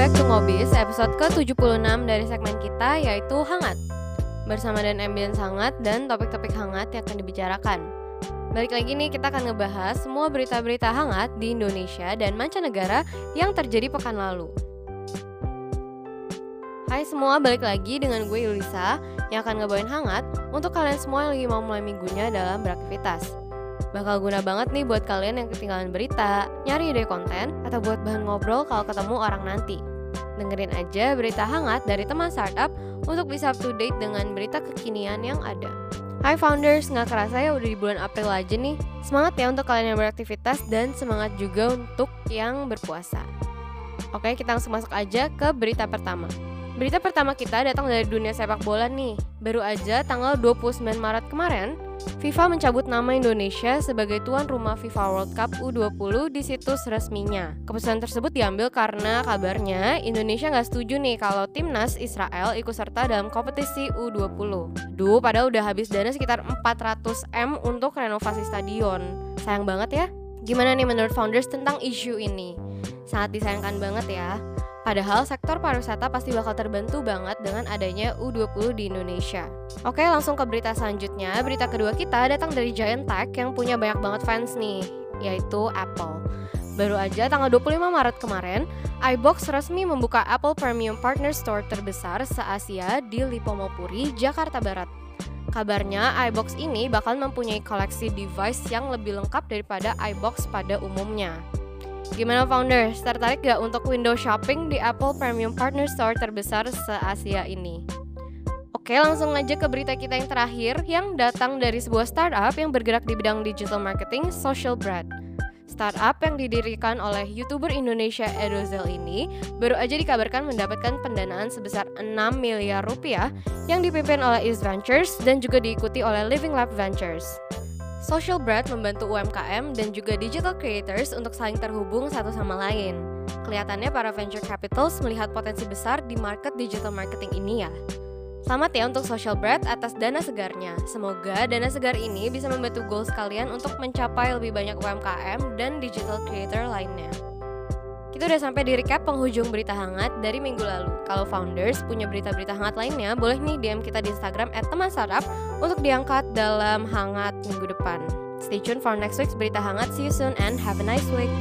back to Ngobis, episode ke-76 dari segmen kita yaitu Hangat Bersama dan ambience hangat dan topik-topik hangat yang akan dibicarakan Balik lagi nih kita akan ngebahas semua berita-berita hangat di Indonesia dan mancanegara yang terjadi pekan lalu Hai semua, balik lagi dengan gue Yulisa yang akan ngebawain hangat untuk kalian semua yang lagi mau mulai minggunya dalam beraktivitas. Bakal guna banget nih buat kalian yang ketinggalan berita, nyari ide konten, atau buat bahan ngobrol kalau ketemu orang nanti. Dengerin aja berita hangat dari teman startup untuk bisa up to date dengan berita kekinian yang ada. Hai founders, nggak kerasa ya udah di bulan April aja nih. Semangat ya untuk kalian yang beraktivitas dan semangat juga untuk yang berpuasa. Oke, kita langsung masuk aja ke berita pertama. Berita pertama kita datang dari dunia sepak bola nih. Baru aja tanggal 29 Maret kemarin, FIFA mencabut nama Indonesia sebagai tuan rumah FIFA World Cup U20 di situs resminya. Keputusan tersebut diambil karena kabarnya Indonesia nggak setuju nih kalau timnas Israel ikut serta dalam kompetisi U20. Duh, padahal udah habis dana sekitar 400 M untuk renovasi stadion. Sayang banget ya. Gimana nih menurut founders tentang isu ini? Sangat disayangkan banget ya. Padahal sektor pariwisata pasti bakal terbantu banget dengan adanya U20 di Indonesia. Oke, langsung ke berita selanjutnya. Berita kedua kita datang dari Giant Tech yang punya banyak banget fans nih, yaitu Apple. Baru aja tanggal 25 Maret kemarin, iBox resmi membuka Apple Premium Partner Store terbesar se-Asia di Lipomopuri, Jakarta Barat. Kabarnya iBox ini bakal mempunyai koleksi device yang lebih lengkap daripada iBox pada umumnya. Gimana founders, tertarik gak untuk window shopping di Apple Premium Partner Store terbesar se-Asia ini? Oke, langsung aja ke berita kita yang terakhir yang datang dari sebuah startup yang bergerak di bidang digital marketing, Social Bread. Startup yang didirikan oleh YouTuber Indonesia Edozel ini baru aja dikabarkan mendapatkan pendanaan sebesar 6 miliar rupiah yang dipimpin oleh East Ventures dan juga diikuti oleh Living Lab Ventures. Social Bread membantu UMKM dan juga digital creators untuk saling terhubung satu sama lain. Kelihatannya para venture capitals melihat potensi besar di market digital marketing ini ya. Selamat ya untuk Social Bread atas dana segarnya. Semoga dana segar ini bisa membantu goals kalian untuk mencapai lebih banyak UMKM dan digital creator lainnya. Kita udah sampai di recap penghujung berita hangat dari minggu lalu. Kalau founders punya berita-berita hangat lainnya, boleh nih DM kita di Instagram @teman_startup untuk diangkat dalam hangat minggu depan. Stay tuned for next week's berita hangat. See you soon and have a nice week.